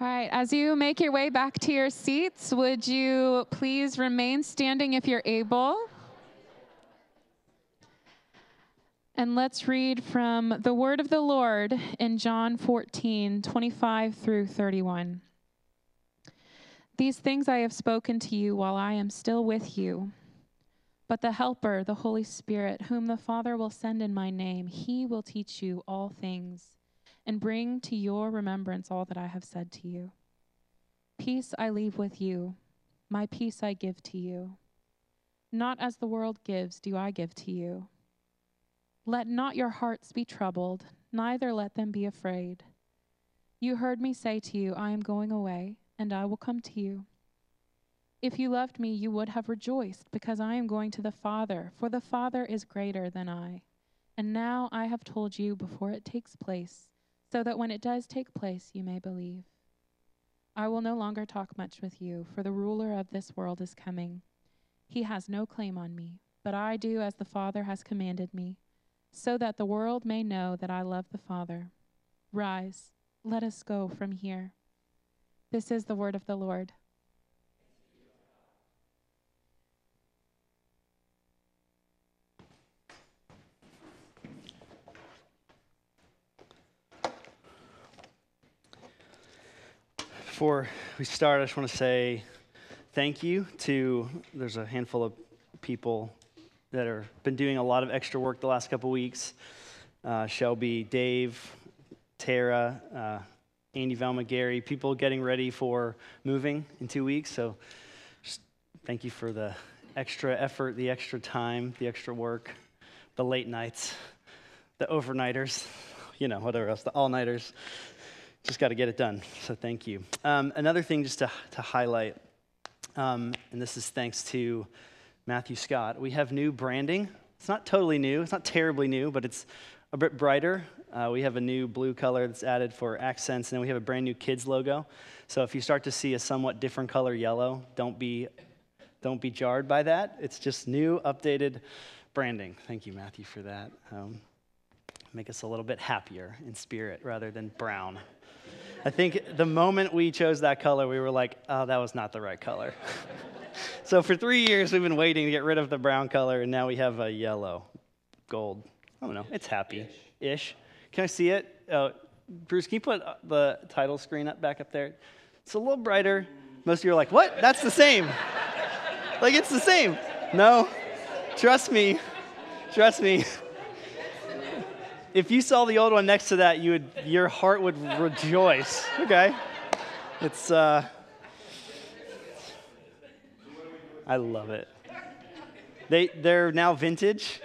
All right, as you make your way back to your seats, would you please remain standing if you're able? And let's read from the word of the Lord in John 14, 25 through 31. These things I have spoken to you while I am still with you. But the Helper, the Holy Spirit, whom the Father will send in my name, he will teach you all things and bring to your remembrance all that I have said to you. Peace I leave with you, my peace I give to you. Not as the world gives, do I give to you. Let not your hearts be troubled, neither let them be afraid. You heard me say to you, I am going away, and I will come to you. If you loved me, you would have rejoiced, because I am going to the Father, for the Father is greater than I. And now I have told you before it takes place so that when it does take place, you may believe. I will no longer talk much with you, for the ruler of this world is coming. He has no claim on me, but I do as the Father has commanded me, so that the world may know that I love the Father. Rise, let us go from here. This is the word of the Lord. Before we start, I just want to say thank you to, there's a handful of people that have been doing a lot of extra work the last couple weeks. Uh, Shelby, Dave, Tara, uh, Andy, Velma, Gary, people getting ready for moving in two weeks. So just thank you for the extra effort, the extra time, the extra work, the late nights, the overnighters, you know, whatever else, the all nighters just got to get it done. So thank you. Um, another thing just to, to highlight, um, and this is thanks to Matthew Scott, we have new branding. It's not totally new, it's not terribly new, but it's a bit brighter. Uh, we have a new blue color that's added for accents, and then we have a brand new kids logo. So if you start to see a somewhat different color yellow, don't be, don't be jarred by that. It's just new, updated branding. Thank you, Matthew, for that. Um, make us a little bit happier in spirit rather than brown. I think the moment we chose that color, we were like, oh, that was not the right color. so for three years, we've been waiting to get rid of the brown color, and now we have a yellow, gold. I don't know. It's happy ish. Can I see it? Uh, Bruce, can you put uh, the title screen up back up there? It's a little brighter. Most of you are like, what? That's the same. like, it's the same. No, trust me. Trust me if you saw the old one next to that, you would, your heart would rejoice. Okay? It's, uh, I love it. They, they're now vintage,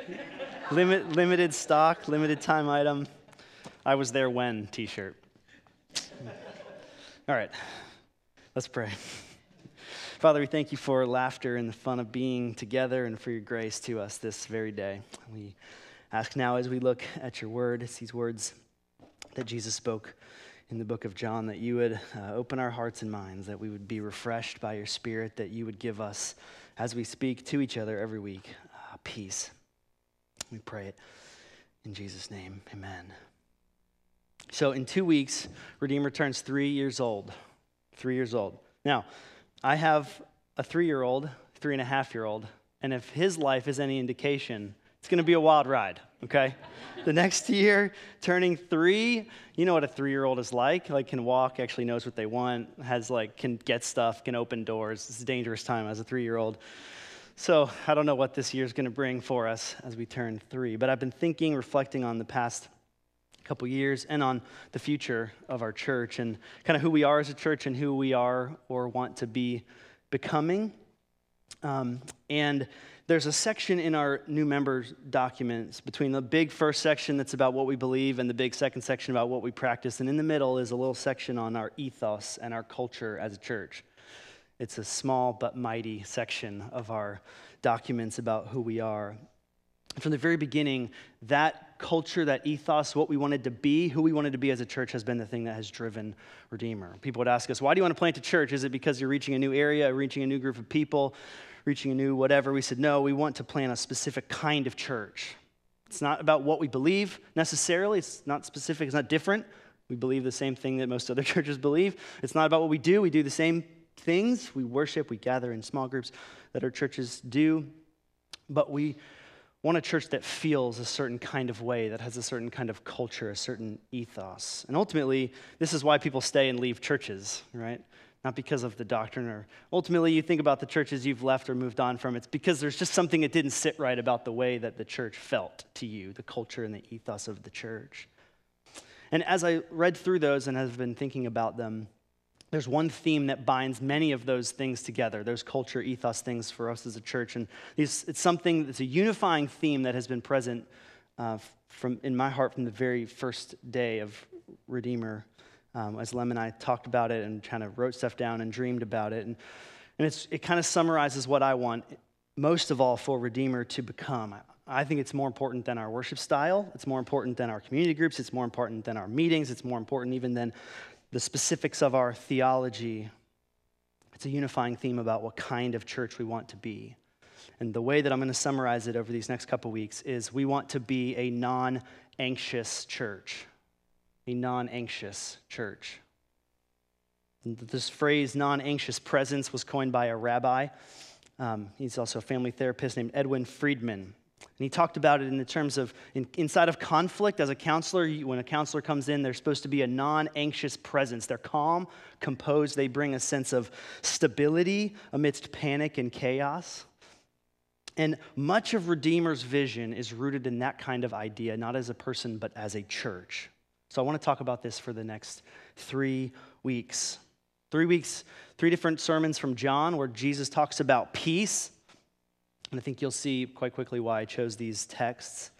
limit, limited stock, limited time item. I was there when t shirt. All right, let's pray. Father, we thank you for laughter and the fun of being together and for your grace to us this very day. We ask now as we look at your word, it's these words that Jesus spoke in the book of John, that you would uh, open our hearts and minds, that we would be refreshed by your spirit, that you would give us, as we speak to each other every week, uh, peace. We pray it in Jesus' name. Amen. So, in two weeks, Redeemer turns three years old. Three years old. Now, I have a three year old, three and a half year old, and if his life is any indication, it's going to be a wild ride, okay? the next year, turning three, you know what a three year old is like. Like, can walk, actually knows what they want, has like, can get stuff, can open doors. It's a dangerous time as a three year old. So, I don't know what this year is going to bring for us as we turn three, but I've been thinking, reflecting on the past couple years and on the future of our church and kind of who we are as a church and who we are or want to be becoming. Um, and there's a section in our new members documents between the big first section that's about what we believe and the big second section about what we practice. And in the middle is a little section on our ethos and our culture as a church. It's a small but mighty section of our documents about who we are. From the very beginning, that culture, that ethos, what we wanted to be, who we wanted to be as a church has been the thing that has driven Redeemer. People would ask us, why do you want to plant a church? Is it because you're reaching a new area, reaching a new group of people? Reaching a new whatever. We said, no, we want to plan a specific kind of church. It's not about what we believe necessarily, it's not specific, it's not different. We believe the same thing that most other churches believe. It's not about what we do, we do the same things. We worship, we gather in small groups that our churches do. But we want a church that feels a certain kind of way, that has a certain kind of culture, a certain ethos. And ultimately, this is why people stay and leave churches, right? Not because of the doctrine or ultimately you think about the churches you've left or moved on from, it's because there's just something that didn't sit right about the way that the church felt to you, the culture and the ethos of the church. And as I read through those and have been thinking about them, there's one theme that binds many of those things together, those culture, ethos things for us as a church. And it's something that's a unifying theme that has been present uh, from, in my heart from the very first day of Redeemer. Um, as Lem and I talked about it and kind of wrote stuff down and dreamed about it. And, and it's, it kind of summarizes what I want most of all for Redeemer to become. I think it's more important than our worship style. It's more important than our community groups. It's more important than our meetings. It's more important even than the specifics of our theology. It's a unifying theme about what kind of church we want to be. And the way that I'm going to summarize it over these next couple weeks is we want to be a non anxious church. A non anxious church. This phrase, non anxious presence, was coined by a rabbi. Um, he's also a family therapist named Edwin Friedman. And he talked about it in the terms of in, inside of conflict, as a counselor, when a counselor comes in, they're supposed to be a non anxious presence. They're calm, composed, they bring a sense of stability amidst panic and chaos. And much of Redeemer's vision is rooted in that kind of idea, not as a person, but as a church. So I want to talk about this for the next three weeks. Three weeks, three different sermons from John where Jesus talks about peace and I think you'll see quite quickly why I chose these texts.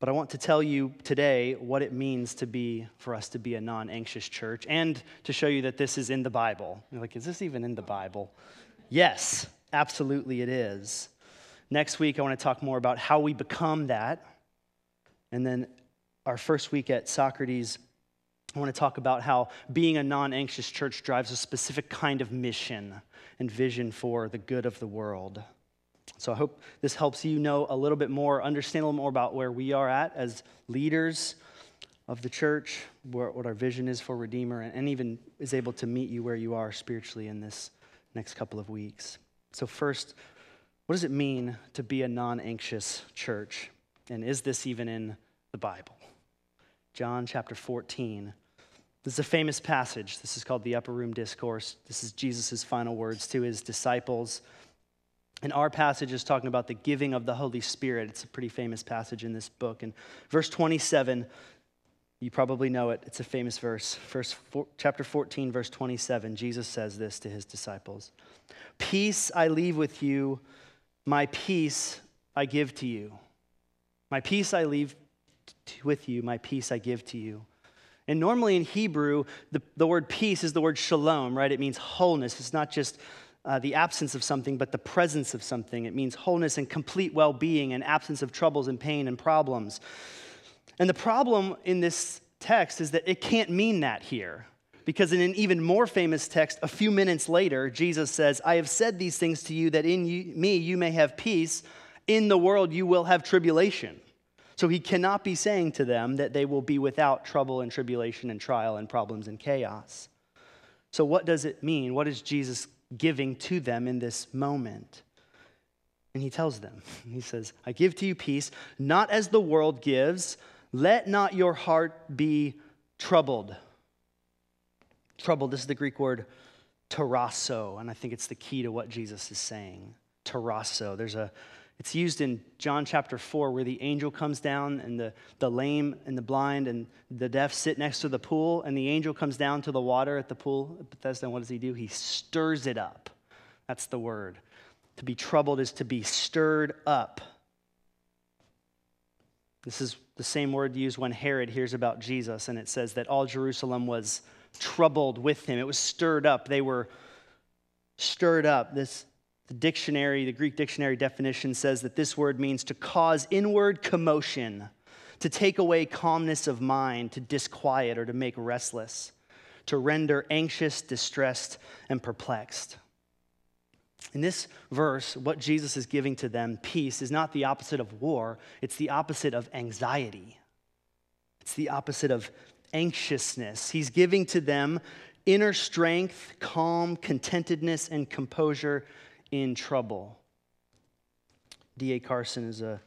But I want to tell you today what it means to be, for us to be a non anxious church and to show you that this is in the Bible. You're like, is this even in the Bible? Yes, absolutely it is. Next week, I want to talk more about how we become that. And then our first week at Socrates, I want to talk about how being a non anxious church drives a specific kind of mission and vision for the good of the world. So I hope this helps you know a little bit more, understand a little more about where we are at as leaders of the church, what our vision is for Redeemer, and even is able to meet you where you are spiritually in this next couple of weeks. So, first, what does it mean to be a non anxious church? And is this even in the Bible? John chapter 14. This is a famous passage. This is called the Upper Room Discourse. This is Jesus' final words to his disciples. And our passage is talking about the giving of the Holy Spirit. It's a pretty famous passage in this book. And verse 27, you probably know it. It's a famous verse. First, four, chapter 14, verse 27, Jesus says this to his disciples Peace I leave with you, my peace I give to you. My peace I leave with you, my peace I give to you. And normally in Hebrew, the, the word peace is the word shalom, right? It means wholeness. It's not just uh, the absence of something, but the presence of something. It means wholeness and complete well being and absence of troubles and pain and problems. And the problem in this text is that it can't mean that here. Because in an even more famous text, a few minutes later, Jesus says, I have said these things to you that in you, me you may have peace. In the world you will have tribulation. So he cannot be saying to them that they will be without trouble and tribulation and trial and problems and chaos. So, what does it mean? What is Jesus giving to them in this moment. And he tells them, he says, I give to you peace, not as the world gives. Let not your heart be troubled. Troubled, this is the Greek word tarasso, and I think it's the key to what Jesus is saying. Tarasso. There's a it's used in John chapter 4 where the angel comes down and the, the lame and the blind and the deaf sit next to the pool, and the angel comes down to the water at the pool at Bethesda, and what does he do? He stirs it up. That's the word. To be troubled is to be stirred up. This is the same word used when Herod hears about Jesus, and it says that all Jerusalem was troubled with him. It was stirred up. They were stirred up. This the dictionary, the Greek dictionary definition says that this word means to cause inward commotion, to take away calmness of mind, to disquiet or to make restless, to render anxious, distressed, and perplexed. In this verse, what Jesus is giving to them, peace, is not the opposite of war, it's the opposite of anxiety. It's the opposite of anxiousness. He's giving to them inner strength, calm, contentedness, and composure in trouble. D.A. Carson is a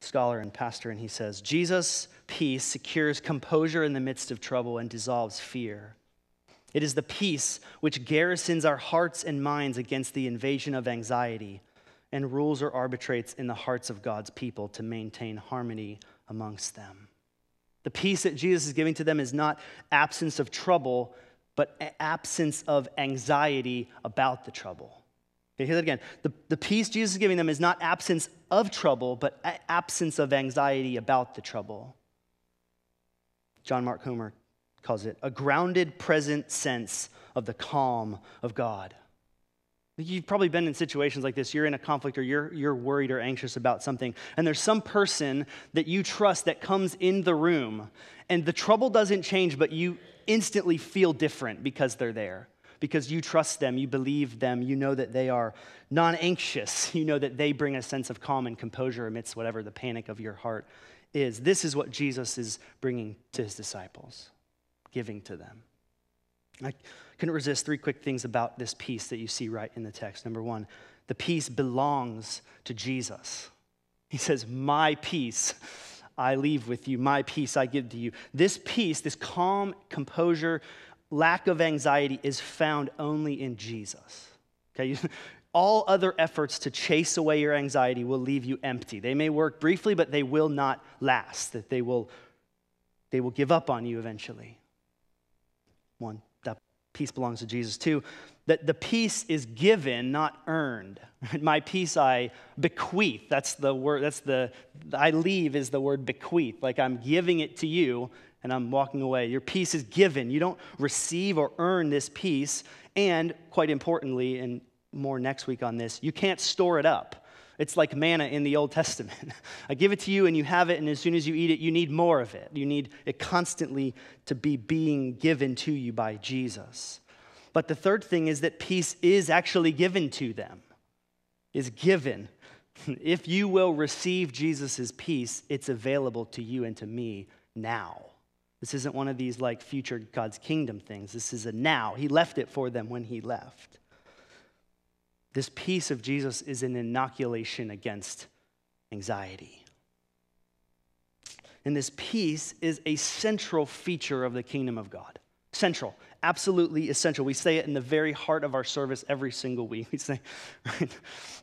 scholar and pastor, and he says Jesus' peace secures composure in the midst of trouble and dissolves fear. It is the peace which garrisons our hearts and minds against the invasion of anxiety and rules or arbitrates in the hearts of God's people to maintain harmony amongst them. The peace that Jesus is giving to them is not absence of trouble, but absence of anxiety about the trouble. Okay, hear that again. The, the peace Jesus is giving them is not absence of trouble, but absence of anxiety about the trouble. John Mark Comer calls it a grounded, present sense of the calm of God. You've probably been in situations like this. You're in a conflict or you're, you're worried or anxious about something, and there's some person that you trust that comes in the room, and the trouble doesn't change, but you instantly feel different because they're there. Because you trust them, you believe them, you know that they are non anxious, you know that they bring a sense of calm and composure amidst whatever the panic of your heart is. This is what Jesus is bringing to his disciples, giving to them. I couldn't resist three quick things about this peace that you see right in the text. Number one, the peace belongs to Jesus. He says, My peace I leave with you, my peace I give to you. This peace, this calm, composure, lack of anxiety is found only in Jesus. Okay? All other efforts to chase away your anxiety will leave you empty. They may work briefly, but they will not last, that they will, they will give up on you eventually. One that peace belongs to Jesus too, that the peace is given, not earned. My peace I bequeath. That's the word, that's the, I leave is the word bequeath. Like I'm giving it to you and I'm walking away. Your peace is given. You don't receive or earn this peace. And quite importantly, and more next week on this, you can't store it up. It's like manna in the Old Testament. I give it to you and you have it, and as soon as you eat it, you need more of it. You need it constantly to be being given to you by Jesus. But the third thing is that peace is actually given to them, is given. If you will receive Jesus' peace, it's available to you and to me now. This isn't one of these like future God's kingdom things. This is a now. He left it for them when he left. This peace of Jesus is an inoculation against anxiety. And this peace is a central feature of the kingdom of God. Central, absolutely essential. We say it in the very heart of our service every single week. We say,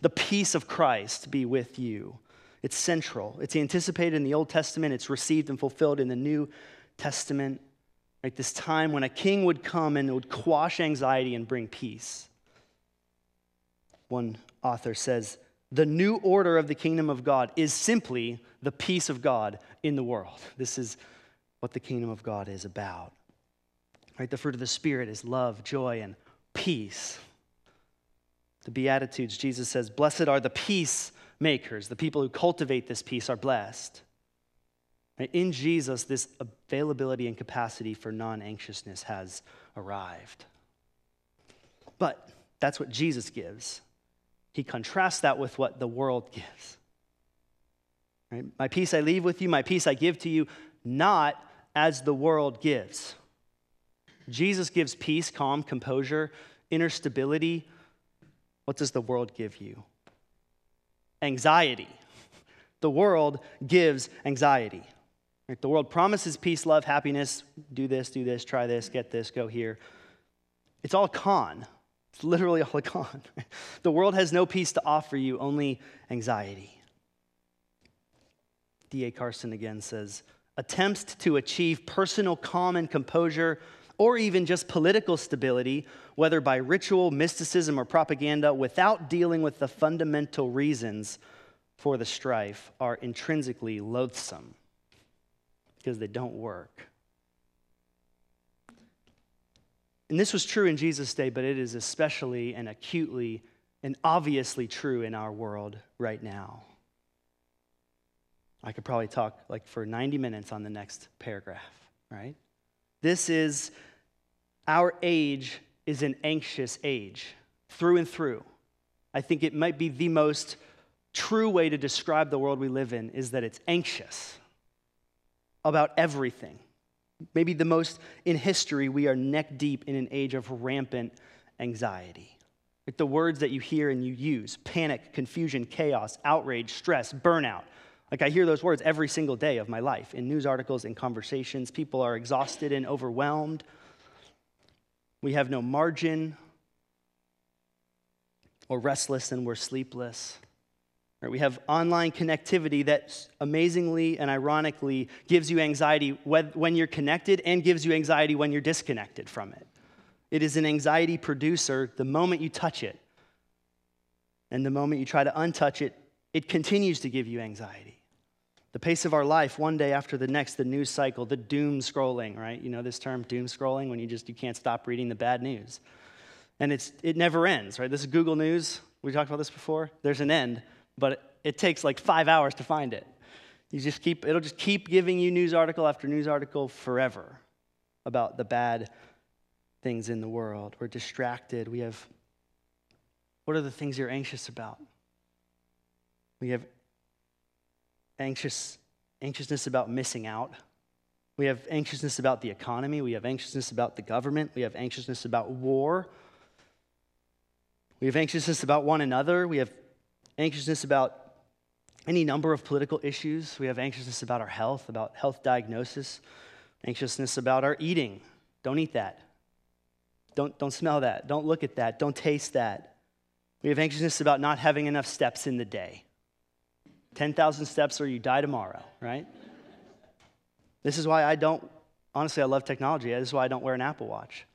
the peace of Christ be with you. It's central. It's anticipated in the Old Testament, it's received and fulfilled in the New Testament. Right, this time when a king would come and would quash anxiety and bring peace. One author says, the new order of the kingdom of God is simply the peace of God in the world. This is what the kingdom of God is about. Right? The fruit of the Spirit is love, joy, and peace. The Beatitudes, Jesus says, Blessed are the peacemakers. The people who cultivate this peace are blessed. In Jesus, this availability and capacity for non anxiousness has arrived. But that's what Jesus gives he contrasts that with what the world gives. Right? My peace I leave with you, my peace I give to you, not as the world gives. Jesus gives peace, calm, composure, inner stability. What does the world give you? Anxiety. The world gives anxiety. The world promises peace, love, happiness. Do this, do this, try this, get this, go here. It's all con. It's literally all a con. the world has no peace to offer you, only anxiety. D.A. Carson again says attempts to achieve personal calm and composure, or even just political stability, whether by ritual, mysticism, or propaganda, without dealing with the fundamental reasons for the strife, are intrinsically loathsome because they don't work. And this was true in Jesus' day, but it is especially and acutely and obviously true in our world right now. I could probably talk like for 90 minutes on the next paragraph, right? This is our age is an anxious age through and through. I think it might be the most true way to describe the world we live in is that it's anxious about everything. maybe the most in history, we are neck deep in an age of rampant anxiety. Like the words that you hear and you use panic, confusion, chaos, outrage, stress, burnout. Like I hear those words every single day of my life in news articles, in conversations. People are exhausted and overwhelmed. We have no margin. Or restless and we're sleepless. We have online connectivity that amazingly and ironically gives you anxiety when you're connected and gives you anxiety when you're disconnected from it. It is an anxiety producer the moment you touch it. And the moment you try to untouch it, it continues to give you anxiety. The pace of our life, one day after the next, the news cycle, the doom scrolling, right? You know this term, doom scrolling, when you just you can't stop reading the bad news. And it's it never ends, right? This is Google News. We talked about this before. There's an end but it takes like five hours to find it. You just keep, it'll just keep giving you news article after news article forever about the bad things in the world. We're distracted. We have, what are the things you're anxious about? We have anxious, anxiousness about missing out. We have anxiousness about the economy. We have anxiousness about the government. We have anxiousness about war. We have anxiousness about one another. We have anxiousness about any number of political issues. We have anxiousness about our health, about health diagnosis, anxiousness about our eating. Don't eat that. Don't, don't smell that. Don't look at that. Don't taste that. We have anxiousness about not having enough steps in the day. 10,000 steps or you die tomorrow, right? This is why I don't, honestly, I love technology. This is why I don't wear an Apple Watch.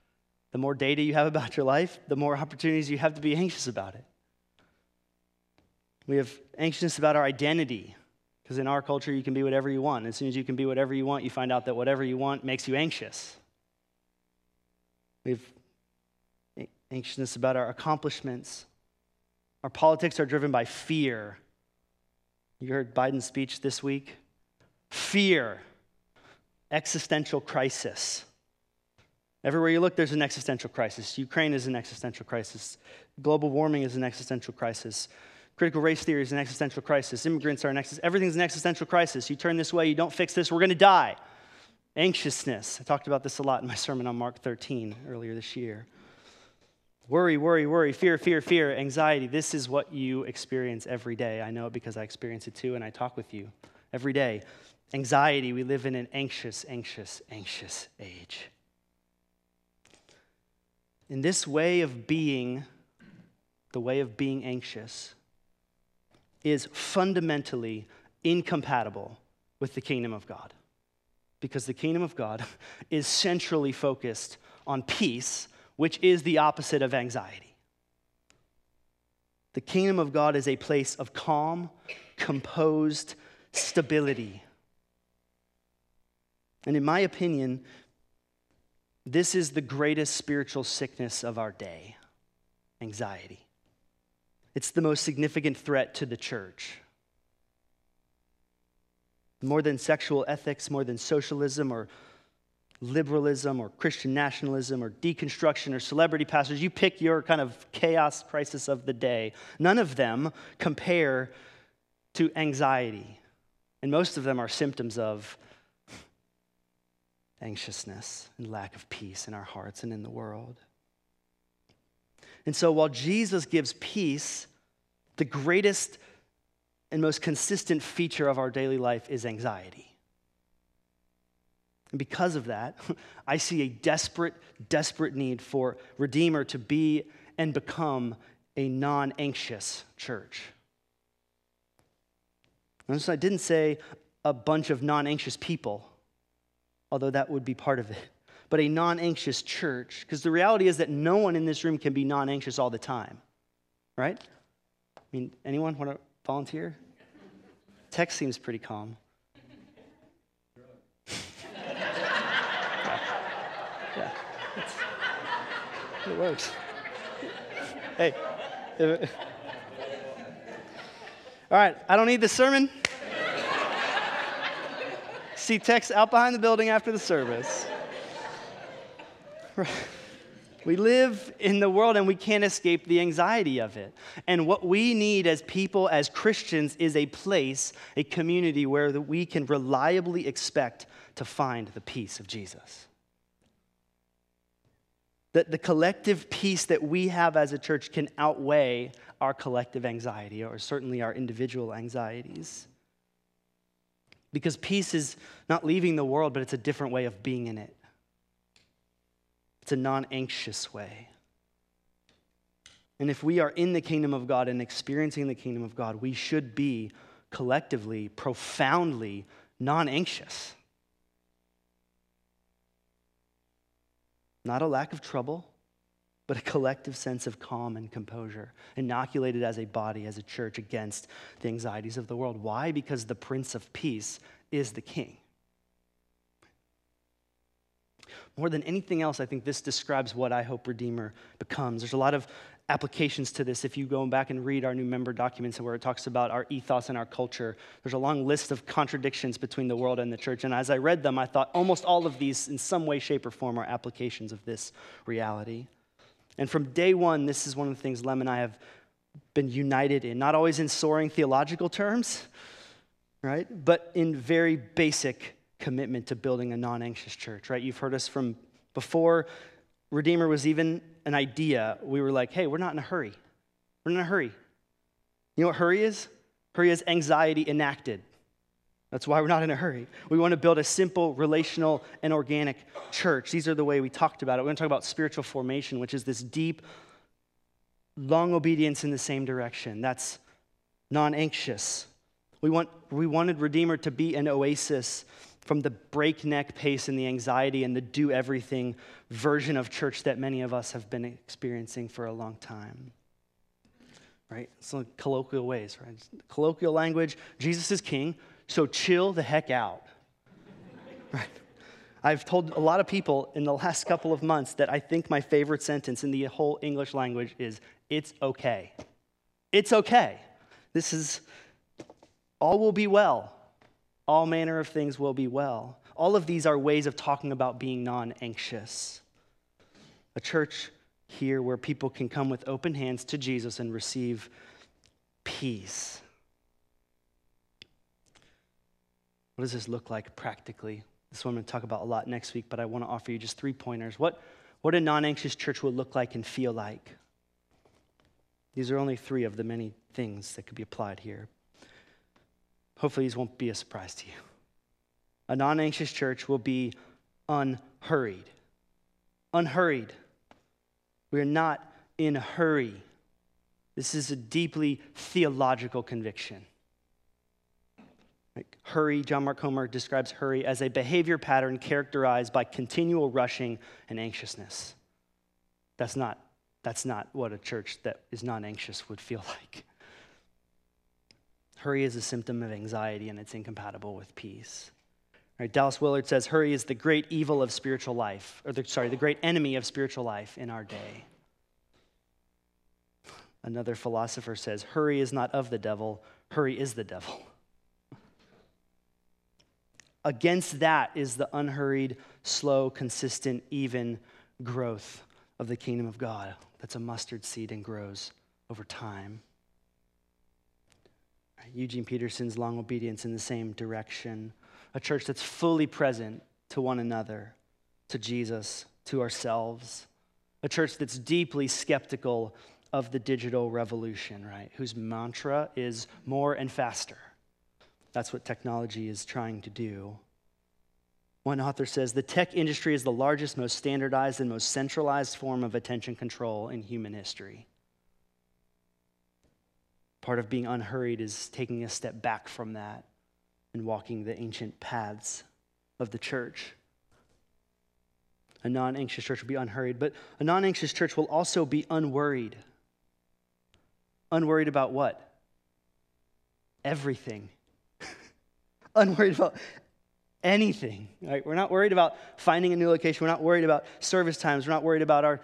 The more data you have about your life, the more opportunities you have to be anxious about it. We have anxiousness about our identity, because in our culture, you can be whatever you want. As soon as you can be whatever you want, you find out that whatever you want makes you anxious. We have anxiousness about our accomplishments. Our politics are driven by fear. You heard Biden's speech this week? Fear, existential crisis. Everywhere you look, there's an existential crisis. Ukraine is an existential crisis. Global warming is an existential crisis. Critical race theory is an existential crisis. Immigrants are an existential, everything's an existential crisis. You turn this way, you don't fix this, we're going to die. Anxiousness. I talked about this a lot in my sermon on Mark 13 earlier this year. Worry, worry, worry, fear, fear, fear, anxiety. This is what you experience every day. I know it because I experience it too, and I talk with you every day. Anxiety, we live in an anxious, anxious, anxious age. In this way of being, the way of being anxious, is fundamentally incompatible with the kingdom of God. Because the kingdom of God is centrally focused on peace, which is the opposite of anxiety. The kingdom of God is a place of calm, composed stability. And in my opinion, this is the greatest spiritual sickness of our day anxiety. It's the most significant threat to the church. More than sexual ethics, more than socialism or liberalism or Christian nationalism or deconstruction or celebrity pastors, you pick your kind of chaos crisis of the day. None of them compare to anxiety. And most of them are symptoms of anxiousness and lack of peace in our hearts and in the world. And so while Jesus gives peace, the greatest and most consistent feature of our daily life is anxiety. And because of that, I see a desperate, desperate need for Redeemer to be and become a non anxious church. Notice I didn't say a bunch of non anxious people, although that would be part of it but a non anxious church. Because the reality is that no one in this room can be non anxious all the time, right? I mean, anyone want to volunteer? Text seems pretty calm. yeah, yeah it works. hey. All right, I don't need the sermon. See text out behind the building after the service. We live in the world and we can't escape the anxiety of it. And what we need as people, as Christians, is a place, a community where we can reliably expect to find the peace of Jesus. That the collective peace that we have as a church can outweigh our collective anxiety, or certainly our individual anxieties. Because peace is not leaving the world, but it's a different way of being in it. It's a non anxious way. And if we are in the kingdom of God and experiencing the kingdom of God, we should be collectively, profoundly non anxious. Not a lack of trouble, but a collective sense of calm and composure, inoculated as a body, as a church against the anxieties of the world. Why? Because the Prince of Peace is the King. More than anything else, I think this describes what I hope Redeemer becomes. There's a lot of applications to this if you go back and read our new member documents where it talks about our ethos and our culture. There's a long list of contradictions between the world and the church. And as I read them, I thought almost all of these, in some way, shape, or form, are applications of this reality. And from day one, this is one of the things Lem and I have been united in, not always in soaring theological terms, right? But in very basic commitment to building a non anxious church, right? You've heard us from before Redeemer was even an idea, we were like, hey, we're not in a hurry. We're in a hurry. You know what hurry is? Hurry is anxiety enacted. That's why we're not in a hurry. We want to build a simple, relational, and organic church. These are the way we talked about it. We're going to talk about spiritual formation, which is this deep, long obedience in the same direction. That's non anxious. We, want, we wanted Redeemer to be an oasis from the breakneck pace and the anxiety and the do everything version of church that many of us have been experiencing for a long time. Right? Some colloquial ways, right? Colloquial language Jesus is king, so chill the heck out. right? I've told a lot of people in the last couple of months that I think my favorite sentence in the whole English language is it's okay. It's okay. This is all will be well all manner of things will be well. All of these are ways of talking about being non anxious. A church here where people can come with open hands to Jesus and receive peace. What does this look like practically? This is what I'm going to talk about a lot next week, but I want to offer you just three pointers. What, what a non anxious church will look like and feel like. These are only three of the many things that could be applied here. Hopefully, these won't be a surprise to you. A non anxious church will be unhurried. Unhurried. We are not in a hurry. This is a deeply theological conviction. Like hurry, John Mark Comer describes hurry as a behavior pattern characterized by continual rushing and anxiousness. That's not, that's not what a church that is non anxious would feel like. Hurry is a symptom of anxiety and it's incompatible with peace. Right, Dallas Willard says hurry is the great evil of spiritual life, or the, sorry, the great enemy of spiritual life in our day. Another philosopher says hurry is not of the devil, hurry is the devil. Against that is the unhurried, slow, consistent, even growth of the kingdom of God. That's a mustard seed and grows over time. Eugene Peterson's long obedience in the same direction. A church that's fully present to one another, to Jesus, to ourselves. A church that's deeply skeptical of the digital revolution, right? Whose mantra is more and faster. That's what technology is trying to do. One author says the tech industry is the largest, most standardized, and most centralized form of attention control in human history. Part of being unhurried is taking a step back from that and walking the ancient paths of the church. A non anxious church will be unhurried, but a non anxious church will also be unworried. Unworried about what? Everything. unworried about anything. Right? We're not worried about finding a new location. We're not worried about service times. We're not worried about our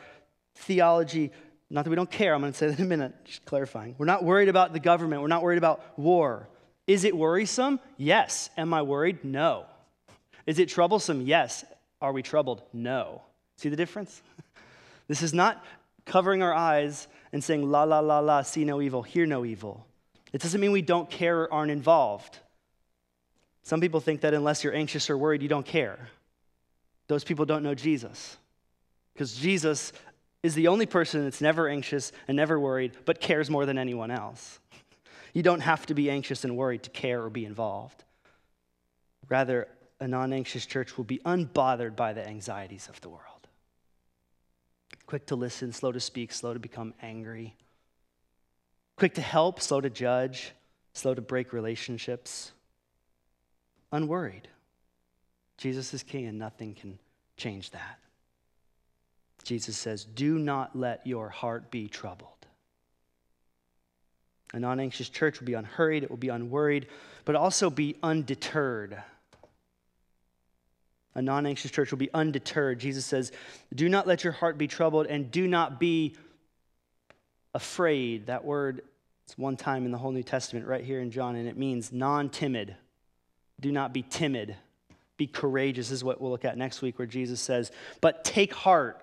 theology not that we don't care, I'm going to say that in a minute, just clarifying. We're not worried about the government, we're not worried about war. Is it worrisome? Yes. Am I worried? No. Is it troublesome? Yes. Are we troubled? No. See the difference? This is not covering our eyes and saying, la, la, la, la, see no evil, hear no evil. It doesn't mean we don't care or aren't involved. Some people think that unless you're anxious or worried, you don't care. Those people don't know Jesus. Because Jesus is the only person that's never anxious and never worried, but cares more than anyone else. You don't have to be anxious and worried to care or be involved. Rather, a non anxious church will be unbothered by the anxieties of the world. Quick to listen, slow to speak, slow to become angry. Quick to help, slow to judge, slow to break relationships. Unworried. Jesus is king and nothing can change that. Jesus says, Do not let your heart be troubled. A non anxious church will be unhurried, it will be unworried, but also be undeterred. A non anxious church will be undeterred. Jesus says, Do not let your heart be troubled and do not be afraid. That word is one time in the whole New Testament, right here in John, and it means non timid. Do not be timid. Be courageous, is what we'll look at next week, where Jesus says, But take heart,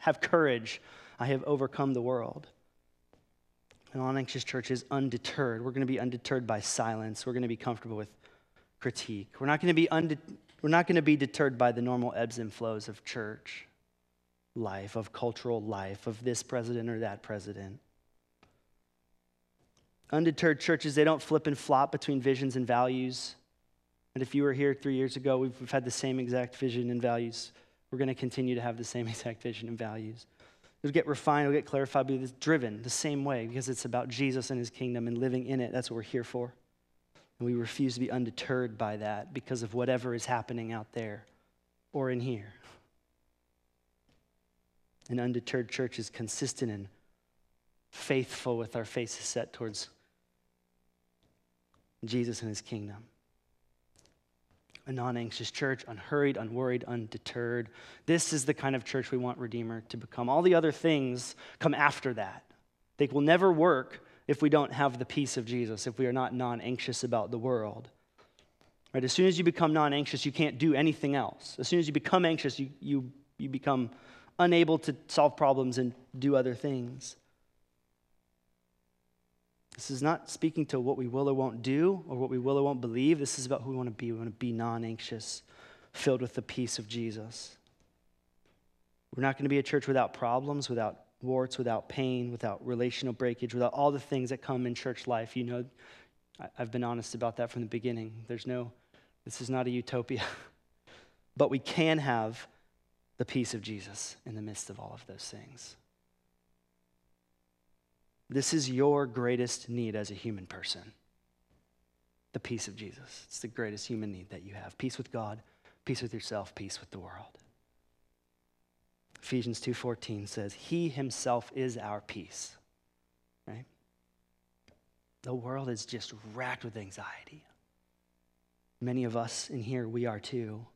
have courage. I have overcome the world. An non anxious church is undeterred. We're going to be undeterred by silence. We're going to be comfortable with critique. We're not going to be, unde- we're not going to be deterred by the normal ebbs and flows of church life, of cultural life, of this president or that president. Undeterred churches, they don't flip and flop between visions and values. And if you were here three years ago, we've, we've had the same exact vision and values. We're going to continue to have the same exact vision and values. It'll get refined, it'll get clarified, but it's driven the same way because it's about Jesus and his kingdom and living in it. That's what we're here for. And we refuse to be undeterred by that because of whatever is happening out there or in here. An undeterred church is consistent and faithful with our faces set towards Jesus and his kingdom a non anxious church, unhurried, unworried, undeterred. This is the kind of church we want Redeemer to become. All the other things come after that. They will never work if we don't have the peace of Jesus, if we are not non anxious about the world. Right? As soon as you become non anxious, you can't do anything else. As soon as you become anxious, you, you, you become unable to solve problems and do other things. This is not speaking to what we will or won't do or what we will or won't believe. This is about who we want to be. We want to be non anxious, filled with the peace of Jesus. We're not going to be a church without problems, without warts, without pain, without relational breakage, without all the things that come in church life. You know, I've been honest about that from the beginning. There's no, this is not a utopia. but we can have the peace of Jesus in the midst of all of those things. This is your greatest need as a human person the peace of Jesus. It's the greatest human need that you have peace with God, peace with yourself, peace with the world. Ephesians 2:14 says, "He himself is our peace." Right? The world is just racked with anxiety. Many of us in here we are too.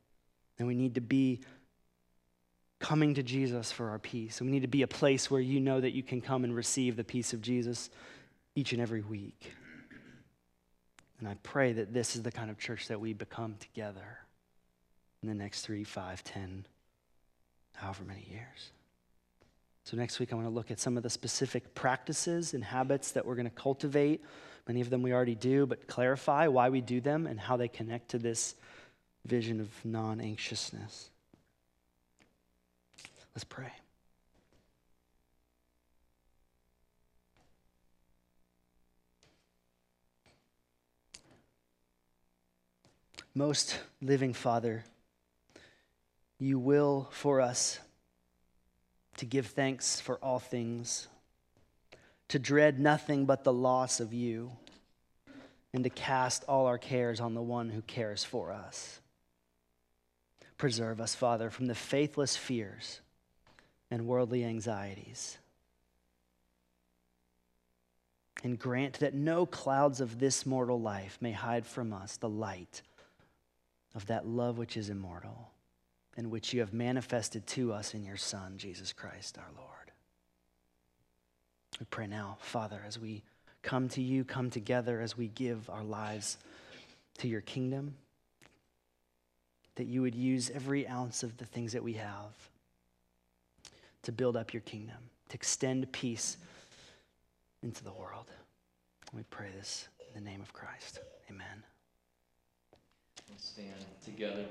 And we need to be coming to Jesus for our peace. And we need to be a place where you know that you can come and receive the peace of Jesus each and every week. And I pray that this is the kind of church that we become together in the next three, five, ten, however many years. So, next week, I want to look at some of the specific practices and habits that we're going to cultivate. Many of them we already do, but clarify why we do them and how they connect to this vision of non anxiousness. Let's pray. Most living Father, you will for us to give thanks for all things, to dread nothing but the loss of you, and to cast all our cares on the one who cares for us. Preserve us, Father, from the faithless fears and worldly anxieties. And grant that no clouds of this mortal life may hide from us the light of that love which is immortal and which you have manifested to us in your Son, Jesus Christ our Lord. We pray now, Father, as we come to you, come together, as we give our lives to your kingdom, that you would use every ounce of the things that we have to build up your kingdom, to extend peace into the world. We pray this in the name of Christ. Amen. Stand together.